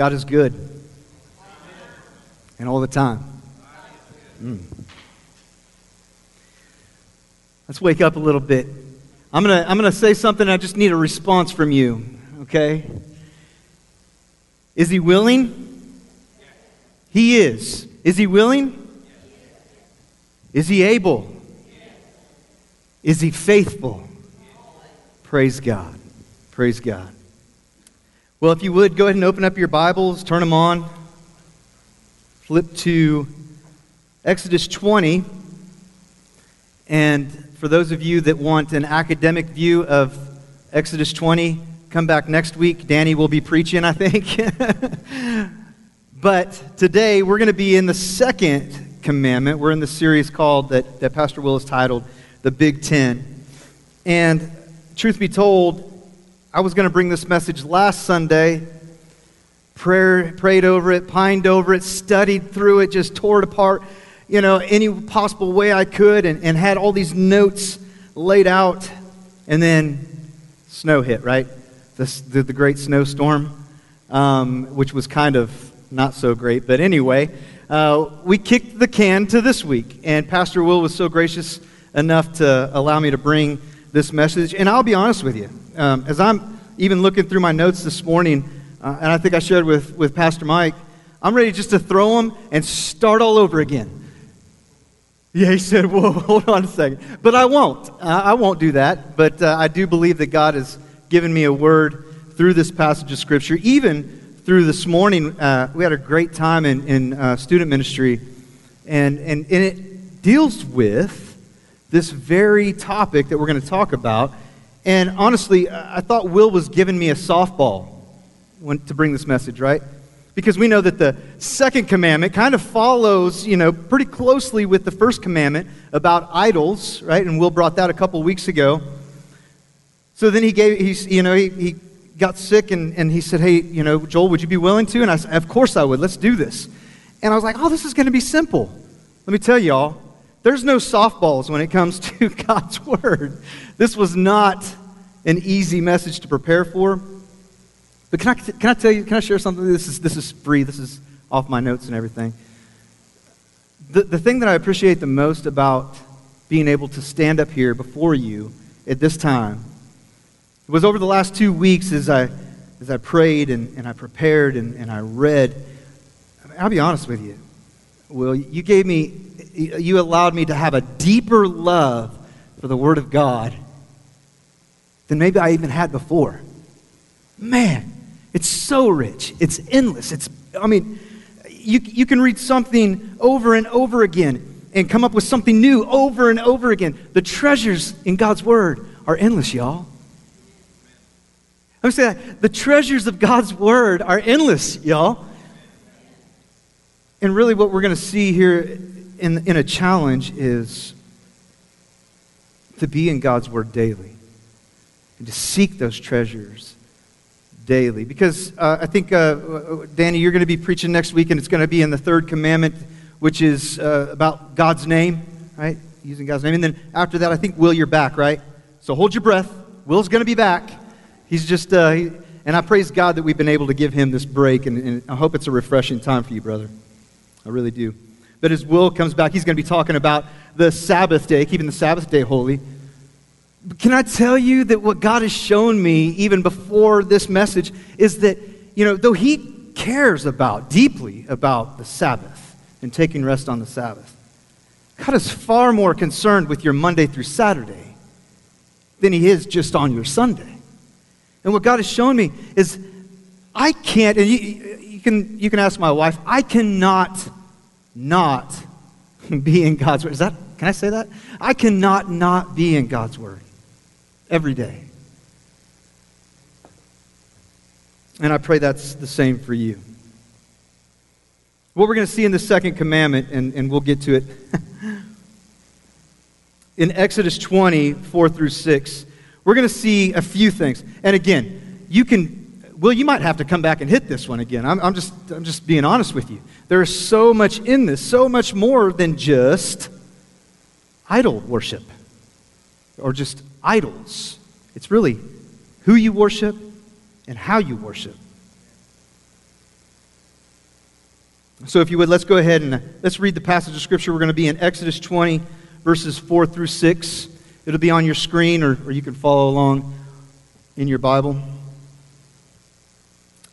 God is good. And all the time. Mm. Let's wake up a little bit. I'm going to I'm going to say something. I just need a response from you, okay? Is he willing? He is. Is he willing? Is he able? Is he faithful? Praise God. Praise God. Well, if you would, go ahead and open up your Bibles, turn them on, flip to Exodus 20. And for those of you that want an academic view of Exodus 20, come back next week. Danny will be preaching, I think. but today we're going to be in the second commandment. We're in the series called, that, that Pastor Will has titled, The Big Ten. And truth be told, I was going to bring this message last Sunday, prayer, prayed over it, pined over it, studied through it, just tore it apart, you know, any possible way I could, and, and had all these notes laid out. And then snow hit, right? The, the, the great snowstorm, um, which was kind of not so great. But anyway, uh, we kicked the can to this week, and Pastor Will was so gracious enough to allow me to bring this message. And I'll be honest with you, um, as I'm even looking through my notes this morning, uh, and I think I shared with, with Pastor Mike, I'm ready just to throw them and start all over again. Yeah, he said, Whoa, hold on a second. But I won't. I won't do that. But uh, I do believe that God has given me a word through this passage of Scripture, even through this morning, uh, we had a great time in, in uh, student ministry, and, and, and it deals with this very topic that we're going to talk about. And honestly, I thought Will was giving me a softball when, to bring this message, right? Because we know that the second commandment kind of follows, you know, pretty closely with the first commandment about idols, right? And Will brought that a couple weeks ago. So then he gave, he's, you know, he, he got sick and, and he said, Hey, you know, Joel, would you be willing to? And I said, Of course I would. Let's do this. And I was like, Oh, this is going to be simple. Let me tell y'all, there's no softballs when it comes to God's Word. This was not an easy message to prepare for. But can I, can I tell you, can I share something? This is, this is free, this is off my notes and everything. The, the thing that I appreciate the most about being able to stand up here before you at this time it was over the last two weeks as I, as I prayed and, and I prepared and, and I read. I'll be honest with you. Will, you gave me, you allowed me to have a deeper love for the Word of God than maybe I even had before. Man, it's so rich. It's endless. It's, I mean, you, you can read something over and over again and come up with something new over and over again. The treasures in God's Word are endless, y'all. I'm saying that the treasures of God's Word are endless, y'all. And really, what we're going to see here in, in a challenge is to be in God's Word daily and to seek those treasures daily. Because uh, I think, uh, Danny, you're going to be preaching next week, and it's going to be in the third commandment, which is uh, about God's name, right? Using God's name. And then after that, I think, Will, you're back, right? So hold your breath. Will's going to be back. He's just, uh, he, and I praise God that we've been able to give him this break, and, and I hope it's a refreshing time for you, brother. I really do. But as Will comes back, he's going to be talking about the Sabbath day, keeping the Sabbath day holy. But can I tell you that what God has shown me, even before this message, is that, you know, though He cares about, deeply about the Sabbath and taking rest on the Sabbath, God is far more concerned with your Monday through Saturday than He is just on your Sunday. And what God has shown me is I can't, and you, you, can, you can ask my wife, I cannot not be in God's Word. Is that, can I say that? I cannot not be in God's Word every day. And I pray that's the same for you. What we're going to see in the second commandment, and, and we'll get to it, in Exodus 20, 4 through 6, we're going to see a few things. And again, you can, well, you might have to come back and hit this one again. I'm, I'm, just, I'm just being honest with you. There is so much in this, so much more than just idol worship or just idols. It's really who you worship and how you worship. So, if you would, let's go ahead and let's read the passage of Scripture. We're going to be in Exodus 20, verses 4 through 6. It'll be on your screen, or, or you can follow along in your Bible.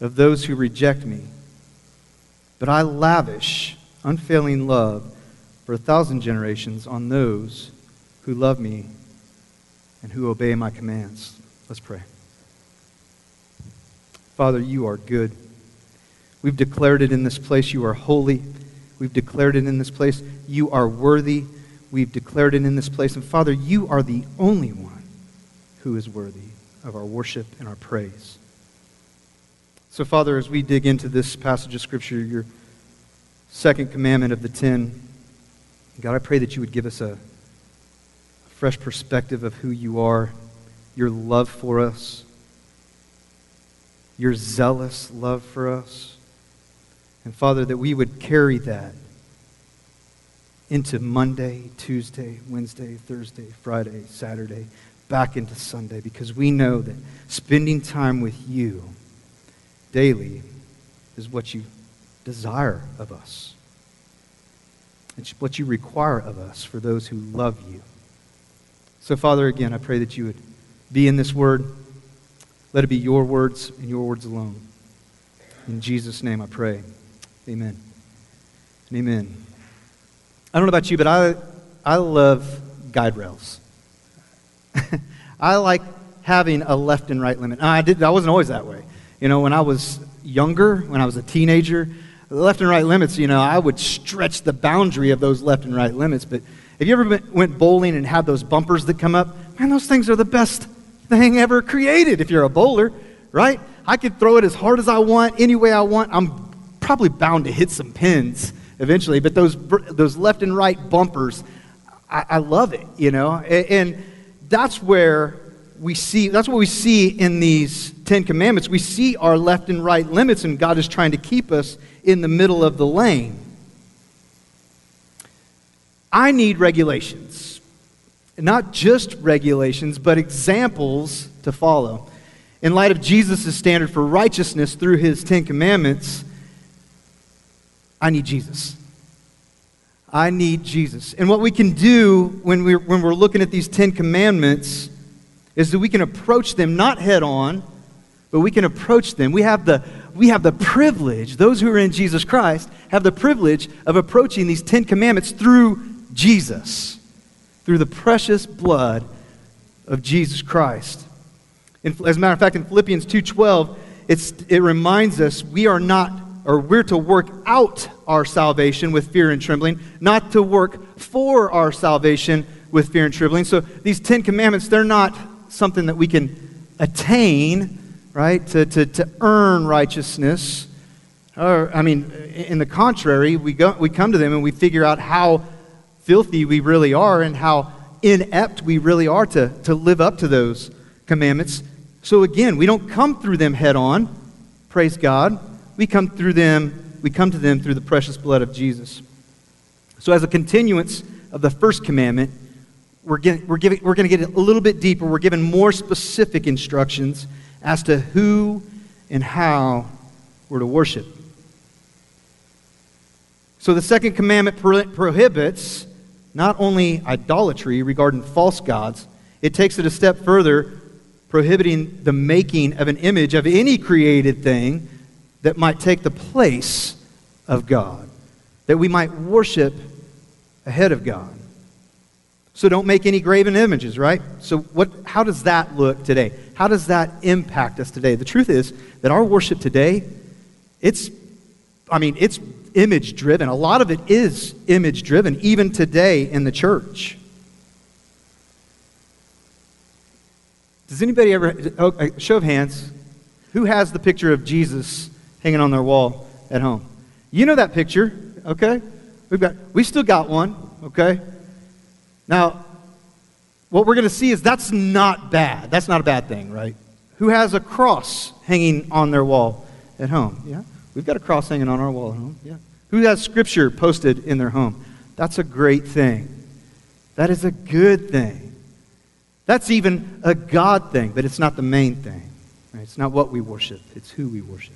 of those who reject me. But I lavish unfailing love for a thousand generations on those who love me and who obey my commands. Let's pray. Father, you are good. We've declared it in this place. You are holy. We've declared it in this place. You are worthy. We've declared it in this place. And Father, you are the only one who is worthy of our worship and our praise. So, Father, as we dig into this passage of Scripture, your second commandment of the ten, God, I pray that you would give us a, fresh perspective of who you are, your love for us, your zealous love for us. And Father, that we would carry that into Monday, Tuesday, Wednesday, Thursday, Friday, Saturday, back into Sunday, because we know that spending time with you daily is what you desire of us. It's what you require of us for those who love you. So, Father, again, I pray that you would be in this word. Let it be your words and your words alone. In Jesus' name I pray. Amen. Amen. I don't know about you, but I, I love guide rails. I like having a left and right limit. I, did, I wasn't always that way. You know, when I was younger, when I was a teenager, left and right limits, you know, I would stretch the boundary of those left and right limits. But have you ever been, went bowling and had those bumpers that come up? Man, those things are the best thing ever created if you're a bowler, right? I could throw it as hard as I want, any way I want. I'm probably bound to hit some pins eventually, but those, those left and right bumpers, I, I love it, you know? And, and that's where we see, that's what we see in these Ten Commandments. We see our left and right limits, and God is trying to keep us in the middle of the lane. I need regulations. Not just regulations, but examples to follow. In light of Jesus' standard for righteousness through his Ten Commandments, I need Jesus. I need Jesus. And what we can do when we're, when we're looking at these Ten Commandments is that we can approach them not head on, but we can approach them. We have the, we have the privilege, those who are in Jesus Christ have the privilege of approaching these Ten Commandments through Jesus, through the precious blood of Jesus Christ. In, as a matter of fact, in Philippians 2.12, it's, it reminds us we are not or we're to work out our salvation with fear and trembling, not to work for our salvation with fear and trembling. So these Ten Commandments, they're not something that we can attain, right, to, to, to earn righteousness. Or, I mean, in the contrary, we, go, we come to them and we figure out how filthy we really are and how inept we really are to, to live up to those commandments. So again, we don't come through them head on, praise God we come through them, we come to them through the precious blood of Jesus. So, as a continuance of the first commandment, we're, getting, we're, giving, we're going to get a little bit deeper. We're given more specific instructions as to who and how we're to worship. So, the second commandment pro- prohibits not only idolatry regarding false gods, it takes it a step further, prohibiting the making of an image of any created thing that might take the place of God, that we might worship ahead of God. So don't make any graven images, right? So what how does that look today? How does that impact us today? The truth is that our worship today it's I mean, it's image driven. A lot of it is image driven even today in the church. Does anybody ever oh, show of hands who has the picture of Jesus hanging on their wall at home. You know that picture, okay? We've got, we still got one, okay? Now, what we're going to see is that's not bad. That's not a bad thing, right? Who has a cross hanging on their wall at home? Yeah, we've got a cross hanging on our wall at home. Yeah. Who has scripture posted in their home? That's a great thing. That is a good thing. That's even a God thing, but it's not the main thing. Right? It's not what we worship, it's who we worship.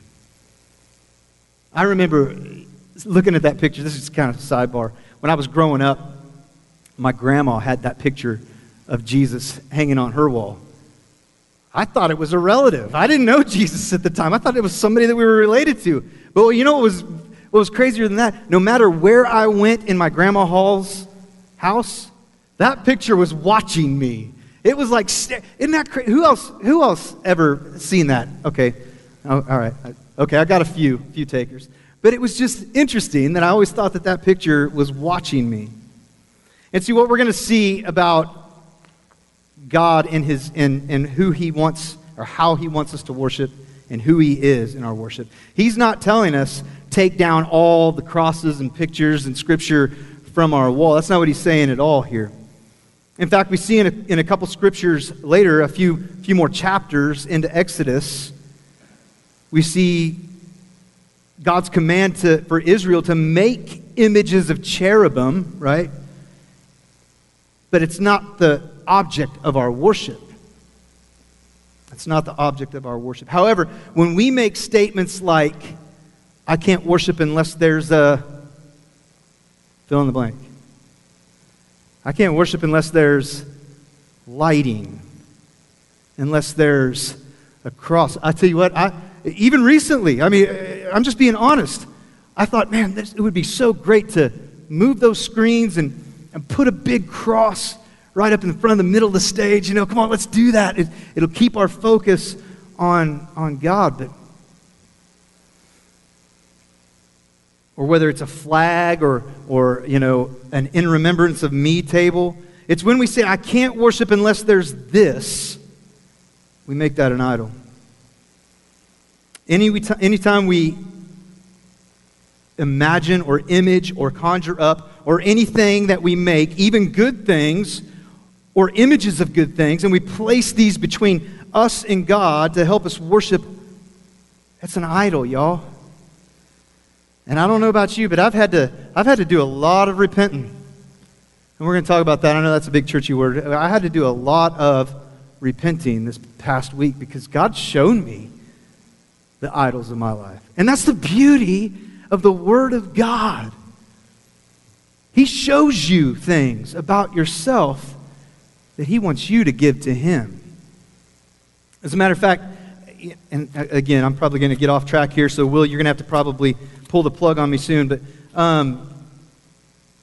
I remember looking at that picture. This is kind of a sidebar. When I was growing up, my grandma had that picture of Jesus hanging on her wall. I thought it was a relative. I didn't know Jesus at the time. I thought it was somebody that we were related to. But you know what was, what was crazier than that? No matter where I went in my grandma Hall's house, that picture was watching me. It was like, isn't that crazy? Who else, who else ever seen that? Okay. Oh, all right. Okay, I got a few, few takers. But it was just interesting that I always thought that that picture was watching me. And see, what we're going to see about God and, his, and, and who he wants, or how he wants us to worship, and who he is in our worship. He's not telling us, take down all the crosses and pictures and scripture from our wall. That's not what he's saying at all here. In fact, we see in a, in a couple scriptures later, a few, few more chapters into Exodus, we see God's command to, for Israel to make images of cherubim, right? But it's not the object of our worship. It's not the object of our worship. However, when we make statements like, I can't worship unless there's a fill in the blank, I can't worship unless there's lighting, unless there's a cross. I tell you what, I, even recently, I mean, I'm just being honest. I thought, man, this, it would be so great to move those screens and, and put a big cross right up in front of the middle of the stage. You know, come on, let's do that. It, it'll keep our focus on, on God. But or whether it's a flag or, or you know, an in remembrance of me table. It's when we say, I can't worship unless there's this, we make that an idol. Any, anytime we imagine or image or conjure up or anything that we make, even good things or images of good things, and we place these between us and God to help us worship, that's an idol, y'all. And I don't know about you, but I've had to, I've had to do a lot of repenting. And we're going to talk about that. I know that's a big churchy word. I had to do a lot of repenting this past week because God's shown me the idols of my life. And that's the beauty of the Word of God. He shows you things about yourself that He wants you to give to Him. As a matter of fact, and again, I'm probably going to get off track here, so Will, you're going to have to probably pull the plug on me soon, but um,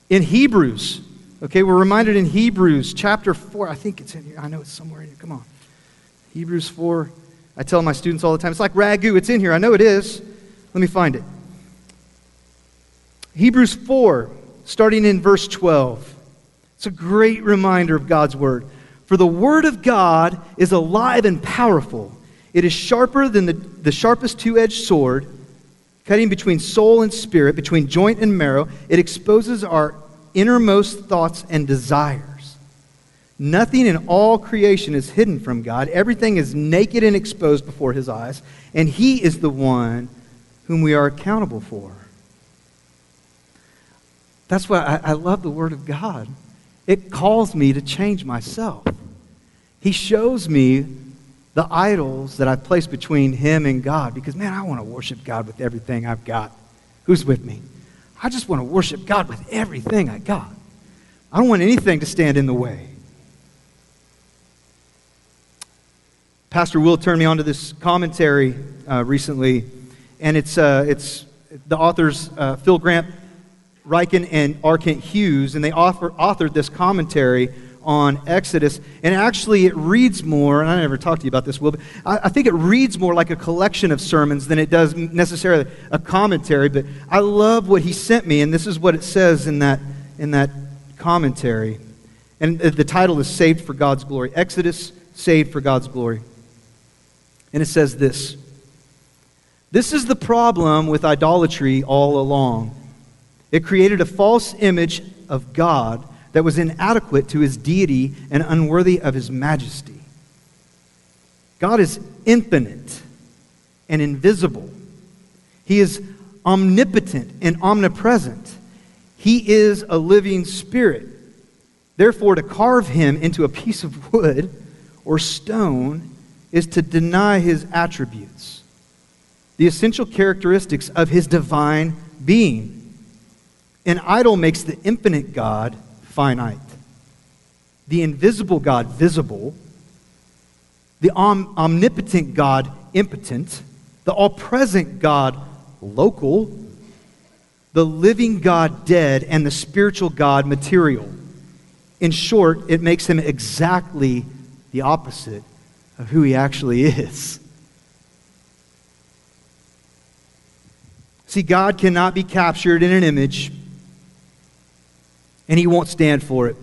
in Hebrews, okay, we're reminded in Hebrews chapter 4, I think it's in here. I know it's somewhere in here. Come on. Hebrews 4. I tell my students all the time, it's like ragu. It's in here. I know it is. Let me find it. Hebrews 4, starting in verse 12. It's a great reminder of God's word. For the word of God is alive and powerful. It is sharper than the, the sharpest two edged sword cutting between soul and spirit, between joint and marrow. It exposes our innermost thoughts and desires. Nothing in all creation is hidden from God. Everything is naked and exposed before His eyes, and He is the one whom we are accountable for. That's why I, I love the Word of God. It calls me to change myself. He shows me the idols that I've placed between him and God because, man, I want to worship God with everything I've got. Who's with me? I just want to worship God with everything I got. I don't want anything to stand in the way. Pastor Will turned me onto this commentary uh, recently, and it's, uh, it's the authors uh, Phil Graham, Ryken, and R. Kent Hughes, and they author, authored this commentary on Exodus. And actually, it reads more, and I never talked to you about this, Will, but I, I, think it reads more like a collection of sermons than it does necessarily a commentary. But I love what he sent me, and this is what it says in that, in that commentary. And the title is Saved for God's Glory Exodus, Saved for God's Glory. And it says this This is the problem with idolatry all along. It created a false image of God that was inadequate to his deity and unworthy of his majesty. God is infinite and invisible. He is omnipotent and omnipresent. He is a living spirit. Therefore, to carve him into a piece of wood or stone is to deny his attributes, the essential characteristics of his divine being. An idol makes the infinite God finite, the invisible God visible, the om- omnipotent God impotent, the all present God local, the living God dead, and the spiritual God material. In short, it makes him exactly the opposite of who he actually is. See, God cannot be captured in an image, and he won't stand for it.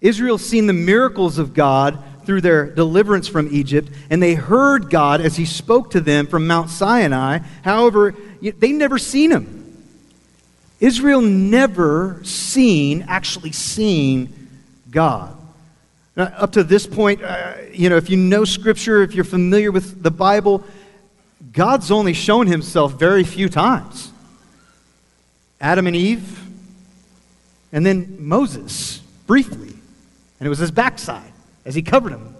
Israel's seen the miracles of God through their deliverance from Egypt, and they heard God as he spoke to them from Mount Sinai. However, they never seen him. Israel never seen, actually seen God. Now, up to this point, uh, you know, if you know Scripture, if you're familiar with the Bible, God's only shown himself very few times. Adam and Eve, and then Moses, briefly. And it was his backside as he covered him.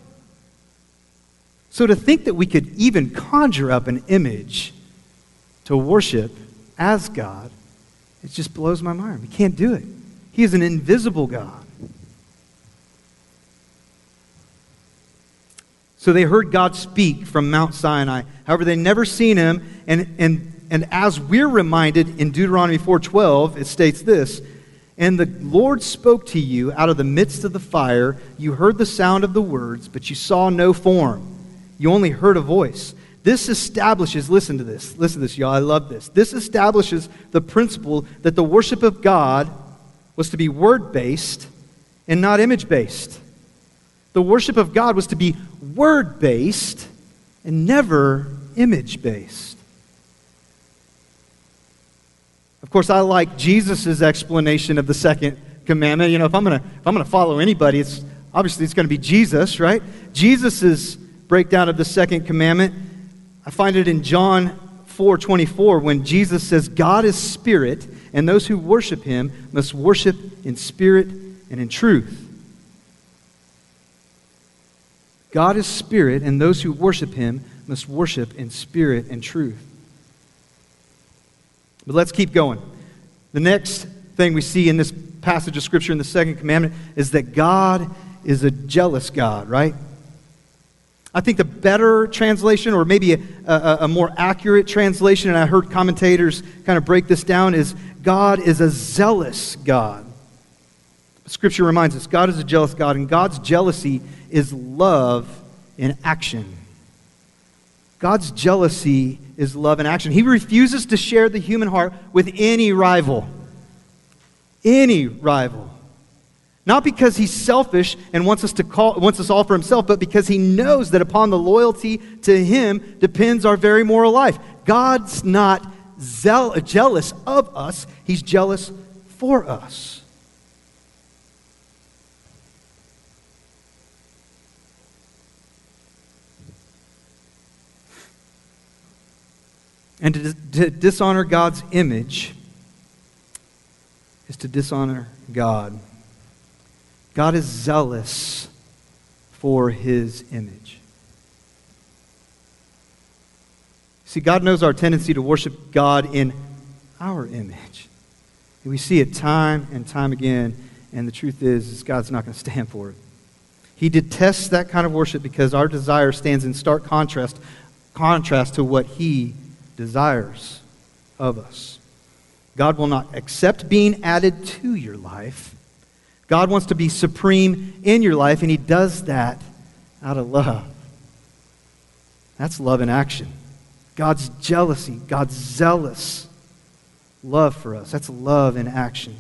So to think that we could even conjure up an image to worship as God, it just blows my mind. We can't do it. He is an invisible God. So they heard God speak from Mount Sinai. However, they never seen him. And, and, and as we're reminded in Deuteronomy 4.12, it states this, And the Lord spoke to you out of the midst of the fire. You heard the sound of the words, but you saw no form. You only heard a voice. This establishes, listen to this, listen to this, y'all, I love this. This establishes the principle that the worship of God was to be word based and not image based. The worship of God was to be word based and never image based. Of course, I like Jesus' explanation of the second commandment. You know, if I'm gonna if I'm gonna follow anybody, it's obviously it's gonna be Jesus, right? Jesus' breakdown of the second commandment. I find it in John 4:24 when Jesus says, "God is spirit, and those who worship him must worship in spirit and in truth." God is spirit, and those who worship him must worship in spirit and truth. But let's keep going. The next thing we see in this passage of Scripture in the second commandment is that God is a jealous God, right? I think the better translation, or maybe a, a, a, more accurate translation, and I heard commentators kind of break this down, is God is a zealous God. Scripture reminds us God is a jealous God, and God's jealousy is love in action. God's jealousy is love in action. He refuses to share the human heart with any rival. Any rival. Not because he's selfish and wants us to call wants us all for himself, but because he knows that upon the loyalty to him depends our very moral life. God's not zeal- jealous of us, he's jealous for us. And to, to dishonor God's image is to dishonor God. God is zealous for his image. See, God knows our tendency to worship God in our image. And we see it time and time again, and the truth is, is God's not going to stand for it. He detests that kind of worship because our desire stands in stark contrast, contrast to what he desires of us. God will not accept being added to your life. God wants to be supreme in your life, and He does that out of love. That's love in action. God's jealousy, God's zealous love for us. That's love in action.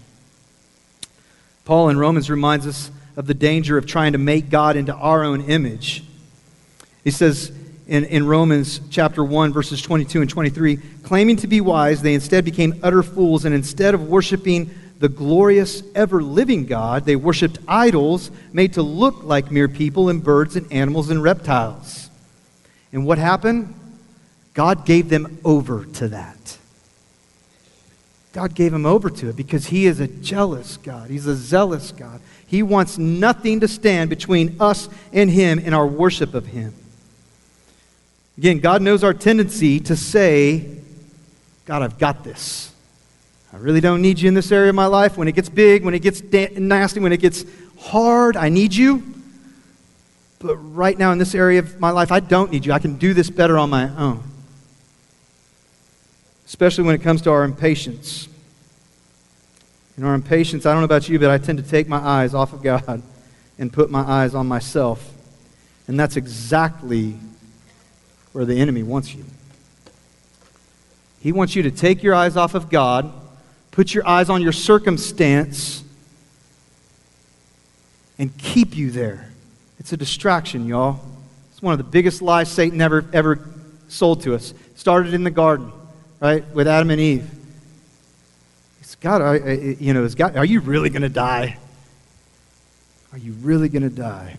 Paul in Romans reminds us of the danger of trying to make God into our own image. He says, in, in Romans chapter 1, verses 22 and 23. Claiming to be wise, they instead became utter fools, and instead of worshiping the glorious, ever living God, they worshiped idols made to look like mere people and birds and animals and reptiles. And what happened? God gave them over to that. God gave him over to it because he is a jealous God. He's a zealous God. He wants nothing to stand between us and him in our worship of him. Again, God knows our tendency to say, God, I've got this. I really don't need you in this area of my life. When it gets big, when it gets nasty, when it gets hard, I need you. But right now in this area of my life, I don't need you. I can do this better on my own especially when it comes to our impatience. In our impatience, I don't know about you, but I tend to take my eyes off of God and put my eyes on myself. And that's exactly where the enemy wants you. He wants you to take your eyes off of God, put your eyes on your circumstance, and keep you there. It's a distraction, y'all. It's one of the biggest lies Satan ever, ever sold to us. Started in the garden right, with Adam and Eve. It's God, I, you know, is God, are you really going to die? Are you really going to die?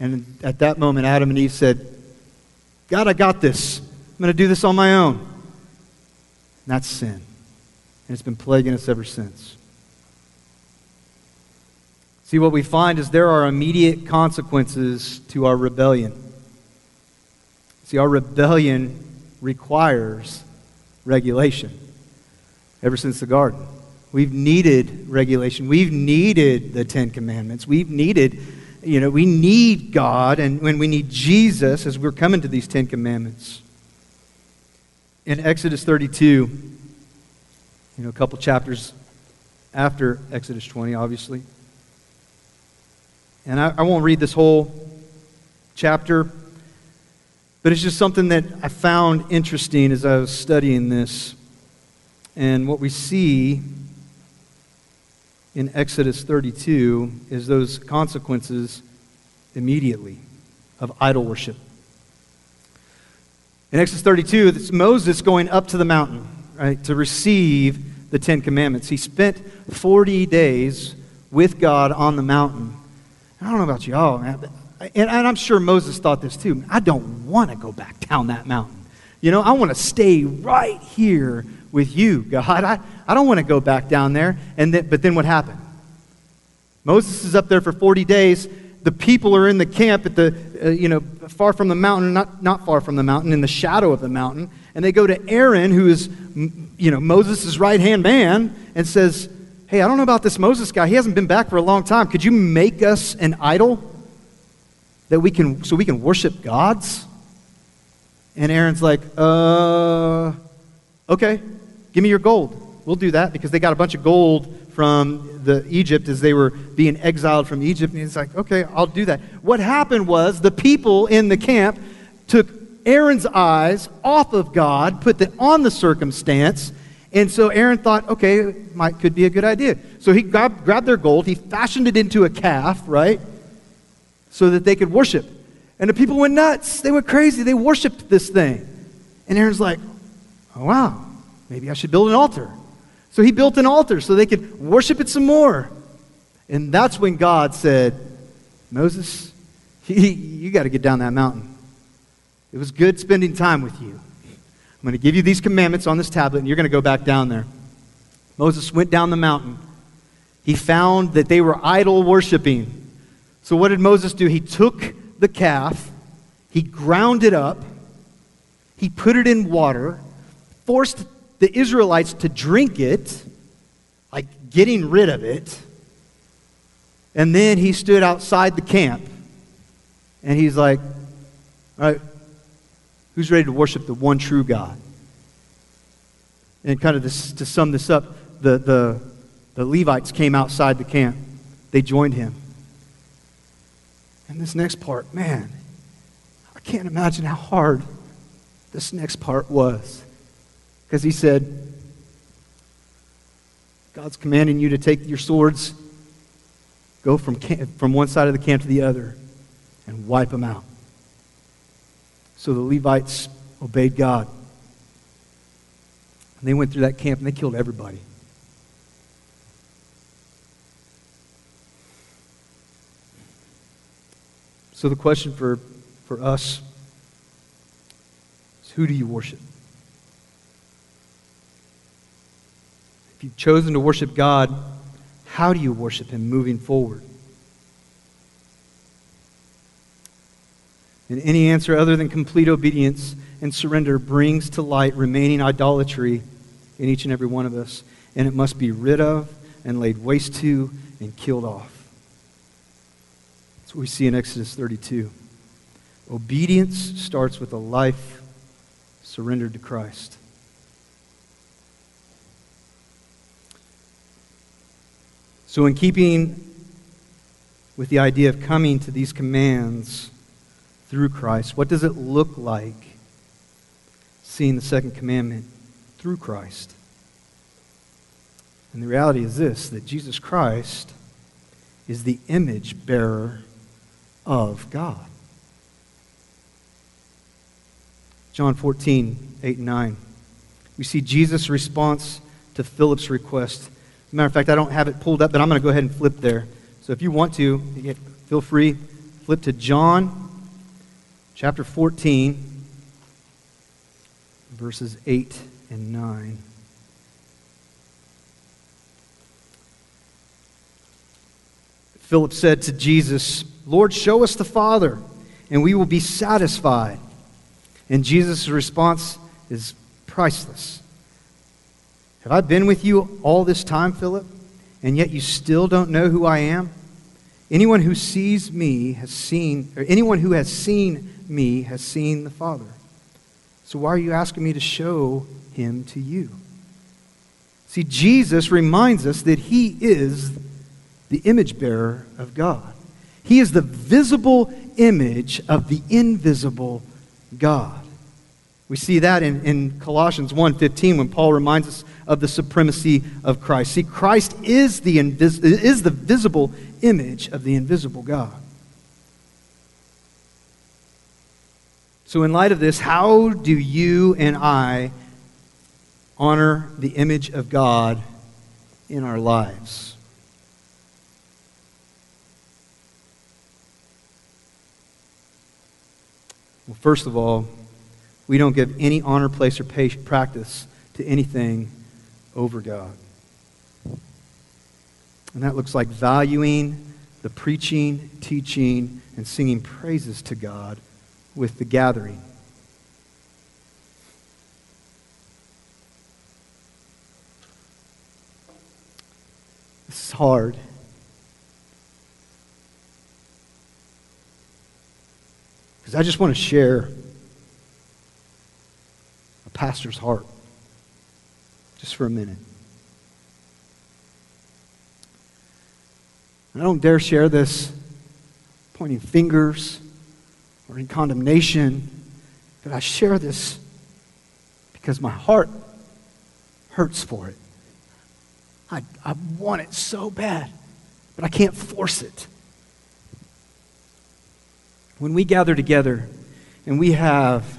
And at that moment, Adam and Eve said, God, I got this. I'm going to do this on my own. And that's sin. And it's been plaguing us ever since. See, what we find is there are immediate consequences to our rebellion. See, our rebellion requires regulation ever since the garden. We've needed regulation. We've needed the Ten Commandments. We've needed, you know, we need God, and when we need Jesus as we're coming to these Ten Commandments. In Exodus 32, you know, a couple chapters after Exodus 20, obviously. And I, I won't read this whole chapter but it's just something that I found interesting as I was studying this. And what we see in Exodus 32 is those consequences immediately of idol worship. In Exodus 32, it's Moses going up to the mountain, right, to receive the Ten Commandments. He spent 40 days with God on the mountain. I don't know about y'all, man, and I'm sure Moses thought this too. I don't want to go back down that mountain. You know, I want to stay right here with you, God. I, I don't want to go back down there. And then, but then what happened? Moses is up there for 40 days. The people are in the camp at the, uh, you know, far from the mountain, not, not far from the mountain, in the shadow of the mountain. And they go to Aaron, who is, you know, Moses' right hand man, and says, Hey, I don't know about this Moses guy. He hasn't been back for a long time. Could you make us an idol? that we can so we can worship gods? And Aaron's like, uh, okay, give me your gold. We'll do that because they got a bunch of gold from the Egypt as they were being exiled from Egypt. And he's like, okay, I'll do that. What happened was the people in the camp took Aaron's eyes off of God, put them on the circumstance, and so Aaron thought, okay, might could be a good idea. So he grabbed, grabbed their gold, he fashioned it into a calf, right? so that they could worship. And the people went nuts. They went crazy. They worshiped this thing. And Aaron's like, oh, wow, maybe I should build an altar. So he built an altar so they could worship it some more. And that's when God said, Moses, you got to get down that mountain. It was good spending time with you. I'm going to give you these commandments on this tablet, and you're going to go back down there. Moses went down the mountain. He found that they were idol worshiping. So, what did Moses do? He took the calf, he ground it up, he put it in water, forced the Israelites to drink it, like getting rid of it. And then he stood outside the camp and he's like, All right, who's ready to worship the one true God? And kind of this, to sum this up, the, the, the Levites came outside the camp. They joined him. And this next part, man, I can't imagine how hard this next part was. Because he said, God's commanding you to take your swords, go from, camp, from one side of the camp to the other, and wipe them out. So the Levites obeyed God. And they went through that camp and they killed everybody. So the question for, for us is who do you worship? If you've chosen to worship God, how do you worship Him moving forward? And any answer other than complete obedience and surrender brings to light remaining idolatry in each and every one of us. And it must be rid of and laid waste to and killed off. That's what we see in Exodus 32. Obedience starts with a life surrendered to Christ. So, in keeping with the idea of coming to these commands through Christ, what does it look like seeing the second commandment through Christ? And the reality is this that Jesus Christ is the image bearer of God. John 14, 8 and 9. We see Jesus' response to Philip's request matter of fact, I don't have it pulled up, but I'm going to go ahead and flip there. So if you want to, feel free. Flip to John chapter 14, verses 8 and 9. Philip said to Jesus, Lord, show us the Father, and we will be satisfied. And Jesus' response is priceless. Have I been with you all this time, Philip, and yet you still don't know who I am? Anyone who sees me has seen, or anyone who has seen me has seen the Father. So why are you asking me to show him to you? See, Jesus reminds us that he is the image bearer of God. He is the visible image of the invisible God. We see that in, in Colossians 1.15 when Paul reminds us of the supremacy of Christ. See, Christ is the, invis- is the visible image of the invisible God. So, in light of this, how do you and I honor the image of God in our lives? Well, first of all, we don't give any honor, place, or practice to anything over God. And that looks like valuing the preaching, teaching, and singing praises to God with the gathering. This is hard. Because I just want to share pastor's heart just for a minute. I don't dare share this pointing fingers or in condemnation, but I share this because my heart hurts for it. I, I want it so bad, but I can't force it. When we gather together and we have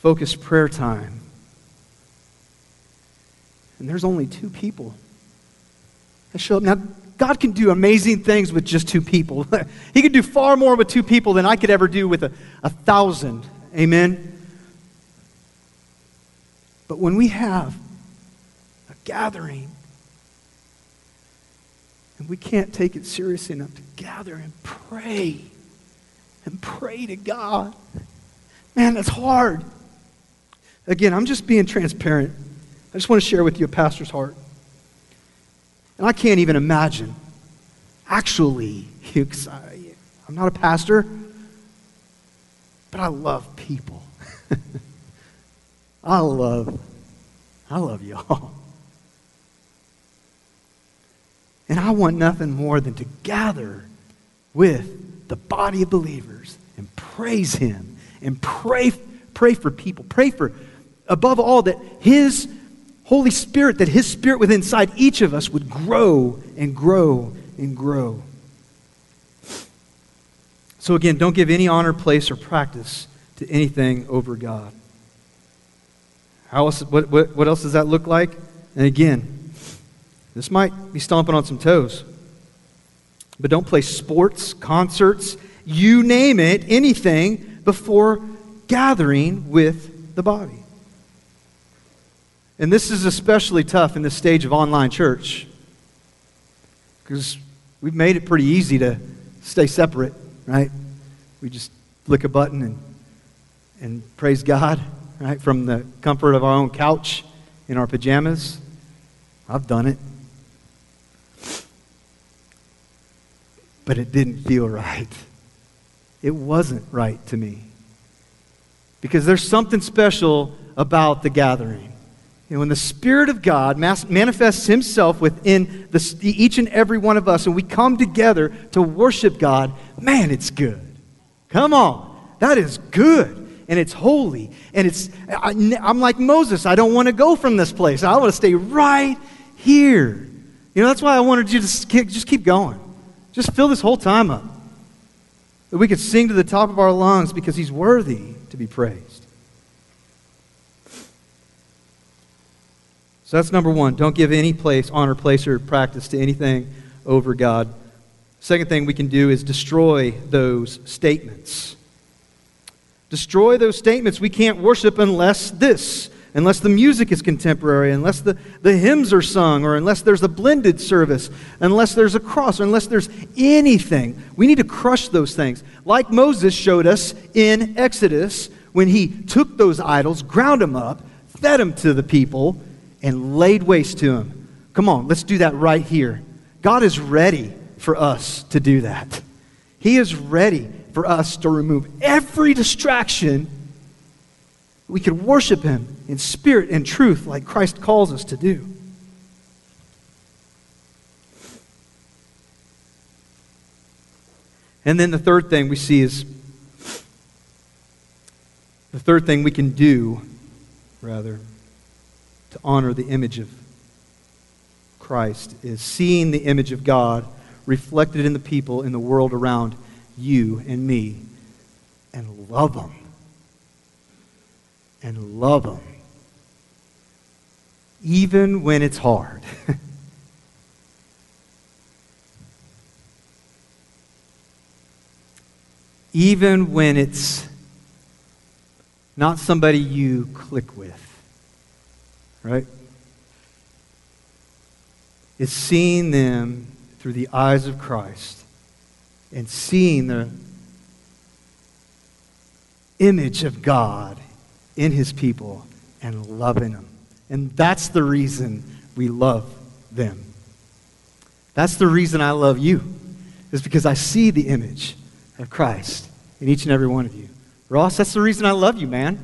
focused prayer time. And there's only two people that show up. Now, God can do amazing things with just two people. he can do far more with two people than I could ever do with a, a thousand. Amen? But when we have a gathering and we can't take it seriously enough to gather and pray and pray to God, man, that's hard. Again, I'm just being transparent. I just want to share with you a pastor's heart. And I can't even imagine, actually, I'm not a pastor, but I love people. I love, I love y'all. And I want nothing more than to gather with the body of believers and praise Him and pray, pray for people, pray for above all, that His Holy Spirit, that His Spirit within inside each of us would grow and grow and grow. So, again, don't give any honor, place, or practice to anything over God. How else, what, what, what else does that look like? And again, this might be stomping on some toes. But don't play sports, concerts, you name it, anything before gathering with the body. And this is especially tough in this stage of online church because we've made it pretty easy to stay separate, right? We just flick a button and, and praise God, right, from the comfort of our own couch in our pajamas. I've done it. But it didn't feel right. It wasn't right to me. Because there's something special about the gathering. Know, when the Spirit of God manifests Himself within the, each and every one of us, and we come together to worship God, man, it's good. Come on. That is good. And it's holy. And it's, I, I'm like Moses. I don't want to go from this place. I want to stay right here. You know, that's why I wanted you to just keep going. Just fill this whole time up. That we could sing to the top of our lungs because He's worthy to be praised. So that's number one. Don't give any place, honor, place, or practice to anything over God. Second thing we can do is destroy those statements. Destroy those statements. We can't worship unless this, unless the music is contemporary, unless the, the hymns are sung, or unless there's a blended service, unless there's a cross, or unless there's anything. We need to crush those things. Like Moses showed us in Exodus when he took those idols, ground them up, fed them to the people, and laid waste to him. Come on, let's do that right here. God is ready for us to do that. He is ready for us to remove every distraction. We can worship Him in spirit and truth like Christ calls us to do. And then the third thing we see is the third thing we can do, rather, to honor the image of Christ is seeing the image of God reflected in the people in the world around you and me and love them. And love them. Even when it's hard. Even when it's not somebody you click with right? Is seeing them through the eyes of Christ and seeing the image of God in his people and loving them. And that's the reason we love them. That's the reason I love you, is because I see the image of Christ in each and every one of you. Ross, that's the reason I love you, man.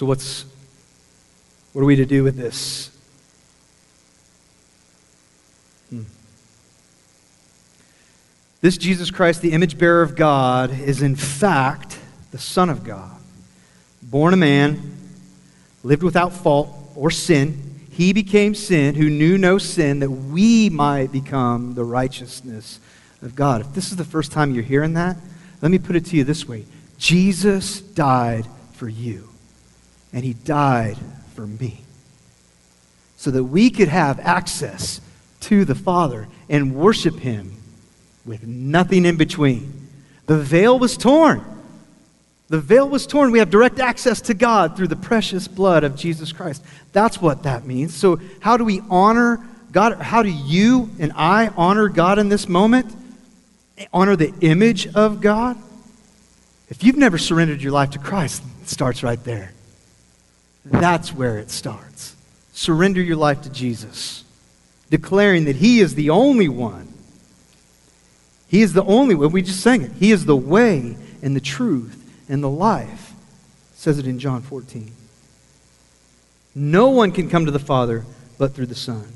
So, what's, what are we to do with this? Hmm. This Jesus Christ, the image bearer of God, is in fact the Son of God. Born a man, lived without fault or sin. He became sin who knew no sin that we might become the righteousness of God. If this is the first time you're hearing that, let me put it to you this way Jesus died for you and he died for me so that we could have access to the Father and worship him with nothing in between. The veil was torn. The veil was torn. We have direct access to God through the precious blood of Jesus Christ. That's what that means. So, how do we honor God? How do you and I honor God in this moment? Honor the image of God? If you've never surrendered your life to Christ, it starts right there. That's where it starts. Surrender your life to Jesus, declaring that He is the only one. He is the only way. We just sang it. He is the way and the truth and the life. It says it in John 14. No one can come to the Father but through the Son.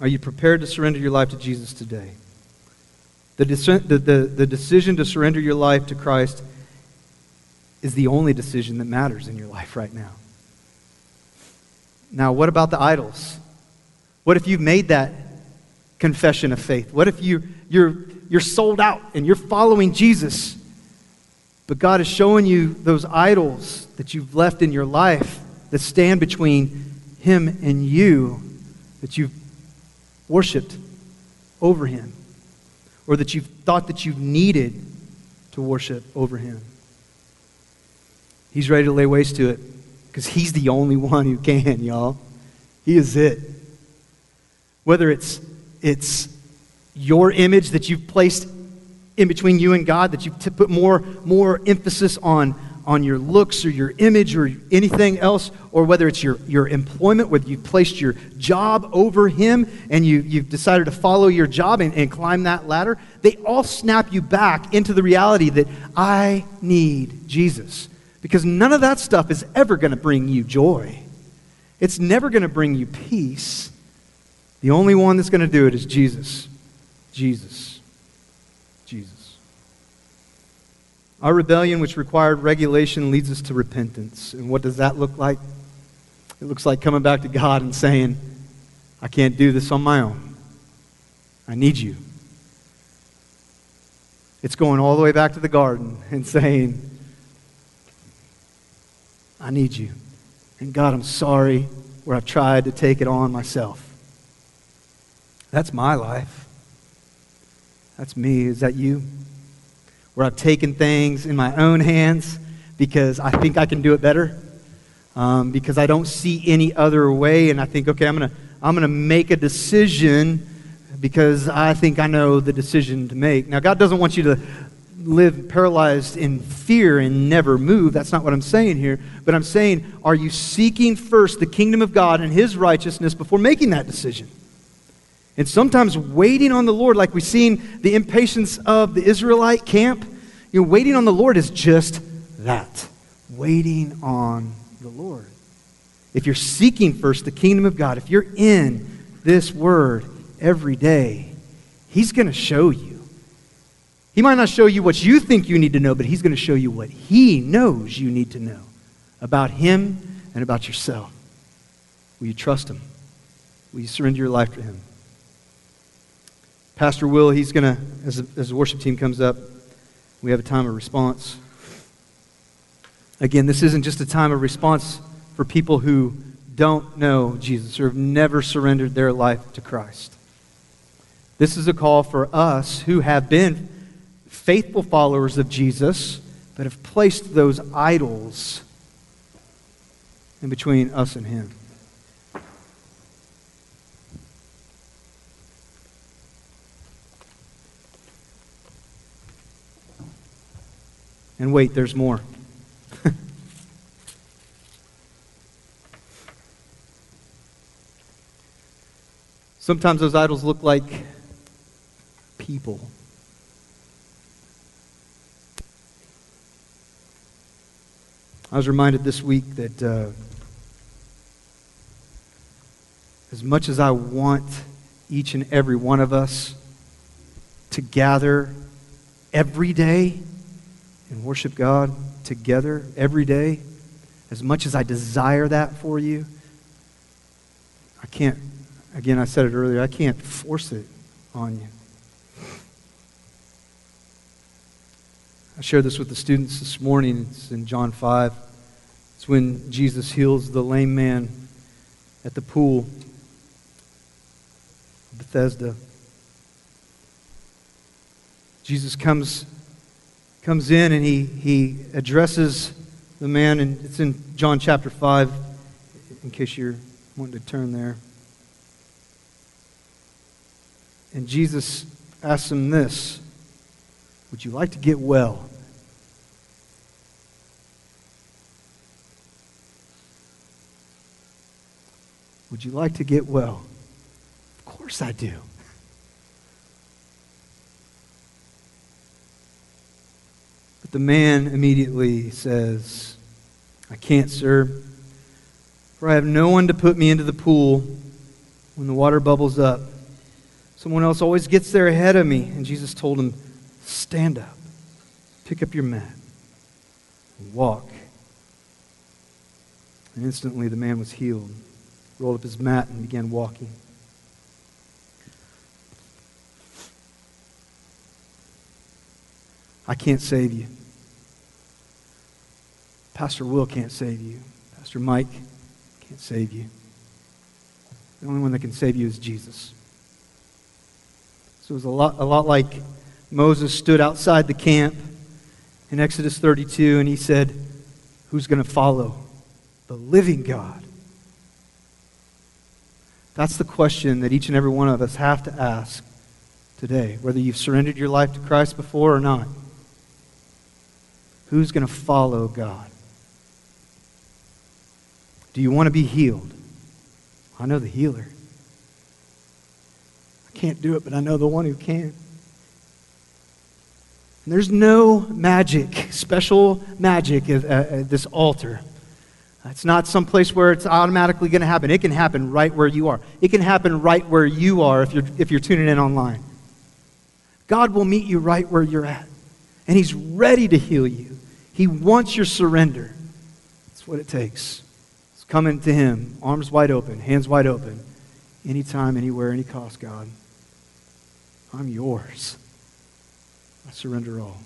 Are you prepared to surrender your life to Jesus today? The, the, the, the decision to surrender your life to Christ is the only decision that matters in your life right now. Now, what about the idols? What if you've made that confession of faith? What if you, you're, you're sold out and you're following Jesus, but God is showing you those idols that you've left in your life that stand between Him and you, that you've worshiped over Him, or that you've thought that you needed to worship over Him? He's ready to lay waste to it because He's the only one who can, y'all. He is it. Whether it's, it's your image that you've placed in between you and God, that you've put more, more emphasis on, on your looks or your image or anything else, or whether it's your, your employment, whether you've placed your job over Him and you, you've decided to follow your job and, and climb that ladder, they all snap you back into the reality that I need Jesus. Because none of that stuff is ever going to bring you joy. It's never going to bring you peace. The only one that's going to do it is Jesus. Jesus. Jesus. Our rebellion, which required regulation, leads us to repentance. And what does that look like? It looks like coming back to God and saying, I can't do this on my own. I need you. It's going all the way back to the garden and saying, I need you. And God, I'm sorry where I've tried to take it on myself. That's my life. That's me. Is that you? Where I've taken things in my own hands because I think I can do it better, um, because I don't see any other way, and I think, okay, I'm going to I'm going to make a decision because I think I know the decision to make. Now, God doesn't want you to live paralyzed in fear and never move. That's not what I'm saying here. But I'm saying, are you seeking first the kingdom of God and his righteousness before making that decision? And sometimes waiting on the Lord, like we've seen the impatience of the Israelite camp, you know, waiting on the Lord is just that waiting on the Lord. If you're seeking first the kingdom of God, if you're in this word every day, He's going to show you. He might not show you what you think you need to know, but He's going to show you what He knows you need to know about Him and about yourself. Will you trust Him? Will you surrender your life to Him? Pastor Will, he's going to, as, as the worship team comes up, we have a time of response. Again, this isn't just a time of response for people who don't know Jesus or have never surrendered their life to Christ. This is a call for us who have been faithful followers of Jesus, but have placed those idols in between us and Him. And wait, there's more. Sometimes those idols look like people. I was reminded this week that uh, as much as I want each and every one of us to gather every day and worship God together every day, as much as I desire that for you, I can't, again, I said it earlier, I can't force it on you. I shared this with the students this morning. It's in John 5. It's when Jesus heals the lame man at the pool Bethesda. Jesus comes comes in and he, he addresses the man, and it's in John chapter 5, in case you're wanting to turn there. And Jesus asks him this Would you like to get well? Would you like to get well? Of course I do. But the man immediately says, I can't, sir, for I have no one to put me into the pool when the water bubbles up. Someone else always gets there ahead of me. And Jesus told him, Stand up, pick up your mat, walk. And instantly the man was healed. rolled up his mat, and began walking. I can't save you. Pastor Will can't save you. Pastor Mike can't save you. The only one that can save you is Jesus. So it was a lot, a lot like Moses stood outside the camp in Exodus 32 and he said, Who's going to follow? The living God. That's the question that each and every one of us have to ask today, whether you've surrendered your life to Christ before or not. Who's going to follow God? Do you want to be healed? I know the healer. I can't do it, but I know the one who can. There's no magic, special magic at, at this altar. It's not some place where it's automatically going to happen. It can happen right where you are. It can happen right where you are if you're, if you're tuning in online. God will meet you right where you're at. And He's ready to heal you. He wants your surrender. That's what it takes. It's coming to Him, arms wide open, hands wide open, anytime, anywhere, any cost, God. I'm yours. Surrender all.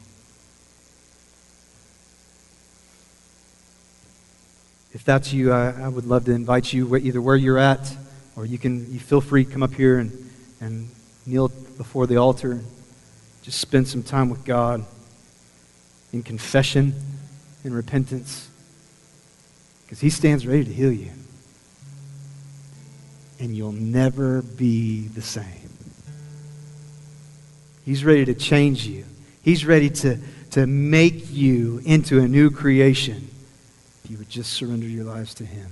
If that's you, I, I would love to invite you either where you're at or you can you feel free to come up here and, and kneel before the altar. And just spend some time with God in confession and repentance because he stands ready to heal you. And you'll never be the same. He's ready to change you he's ready to, to make you into a new creation if you would just surrender your lives to him.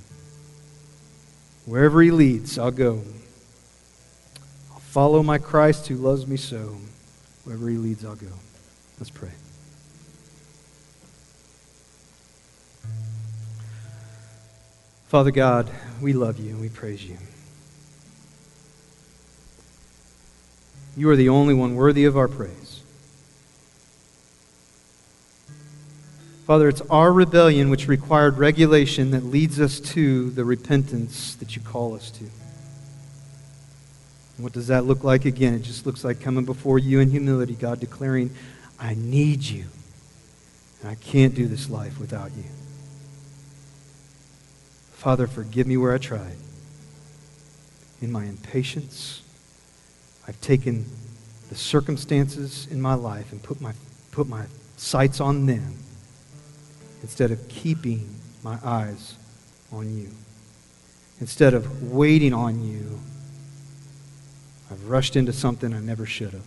Wherever he leads i'll go. I'll follow my christ who loves me so. Wherever he leads i'll go. Let's pray. Father God, we love you and we praise you. You are the only one worthy of our praise. Father, it's our rebellion which required regulation that leads us to the repentance that you call us to. what does that look like again? It just looks like coming before you in humility, God, declaring, I need you. And I can't do this life without you. Father, forgive me where I tried. In my impatience, I've taken the circumstances in my life and put my, put my sights on them instead of keeping my eyes on you. Instead of waiting on you, I've rushed into something I never should have.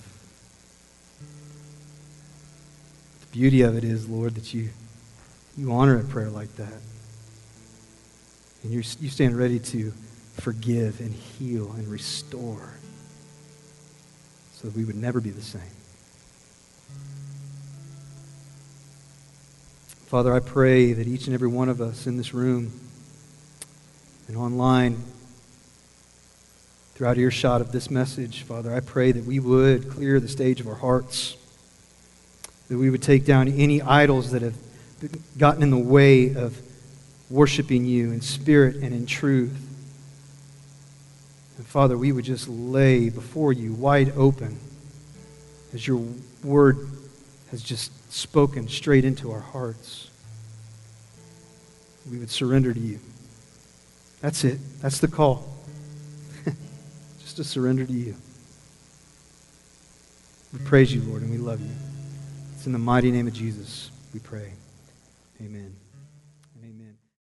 The beauty of it is, Lord, that you, you honor a prayer like that. And you you stand ready to forgive and heal and restore so that we would never be the same. Father, I pray that each and every one of us in this room and online, throughout earshot of this message, Father, I pray that we would clear the stage of our hearts, that we would take down any idols that have gotten in the way of worshiping you in spirit and in truth. And Father, we would just lay before you wide open as your word has just spoken straight into our hearts. We would surrender to you. That's it. That's the call. just to surrender to you. We praise you, Lord, and we love you. It's in the mighty name of Jesus we pray. Amen.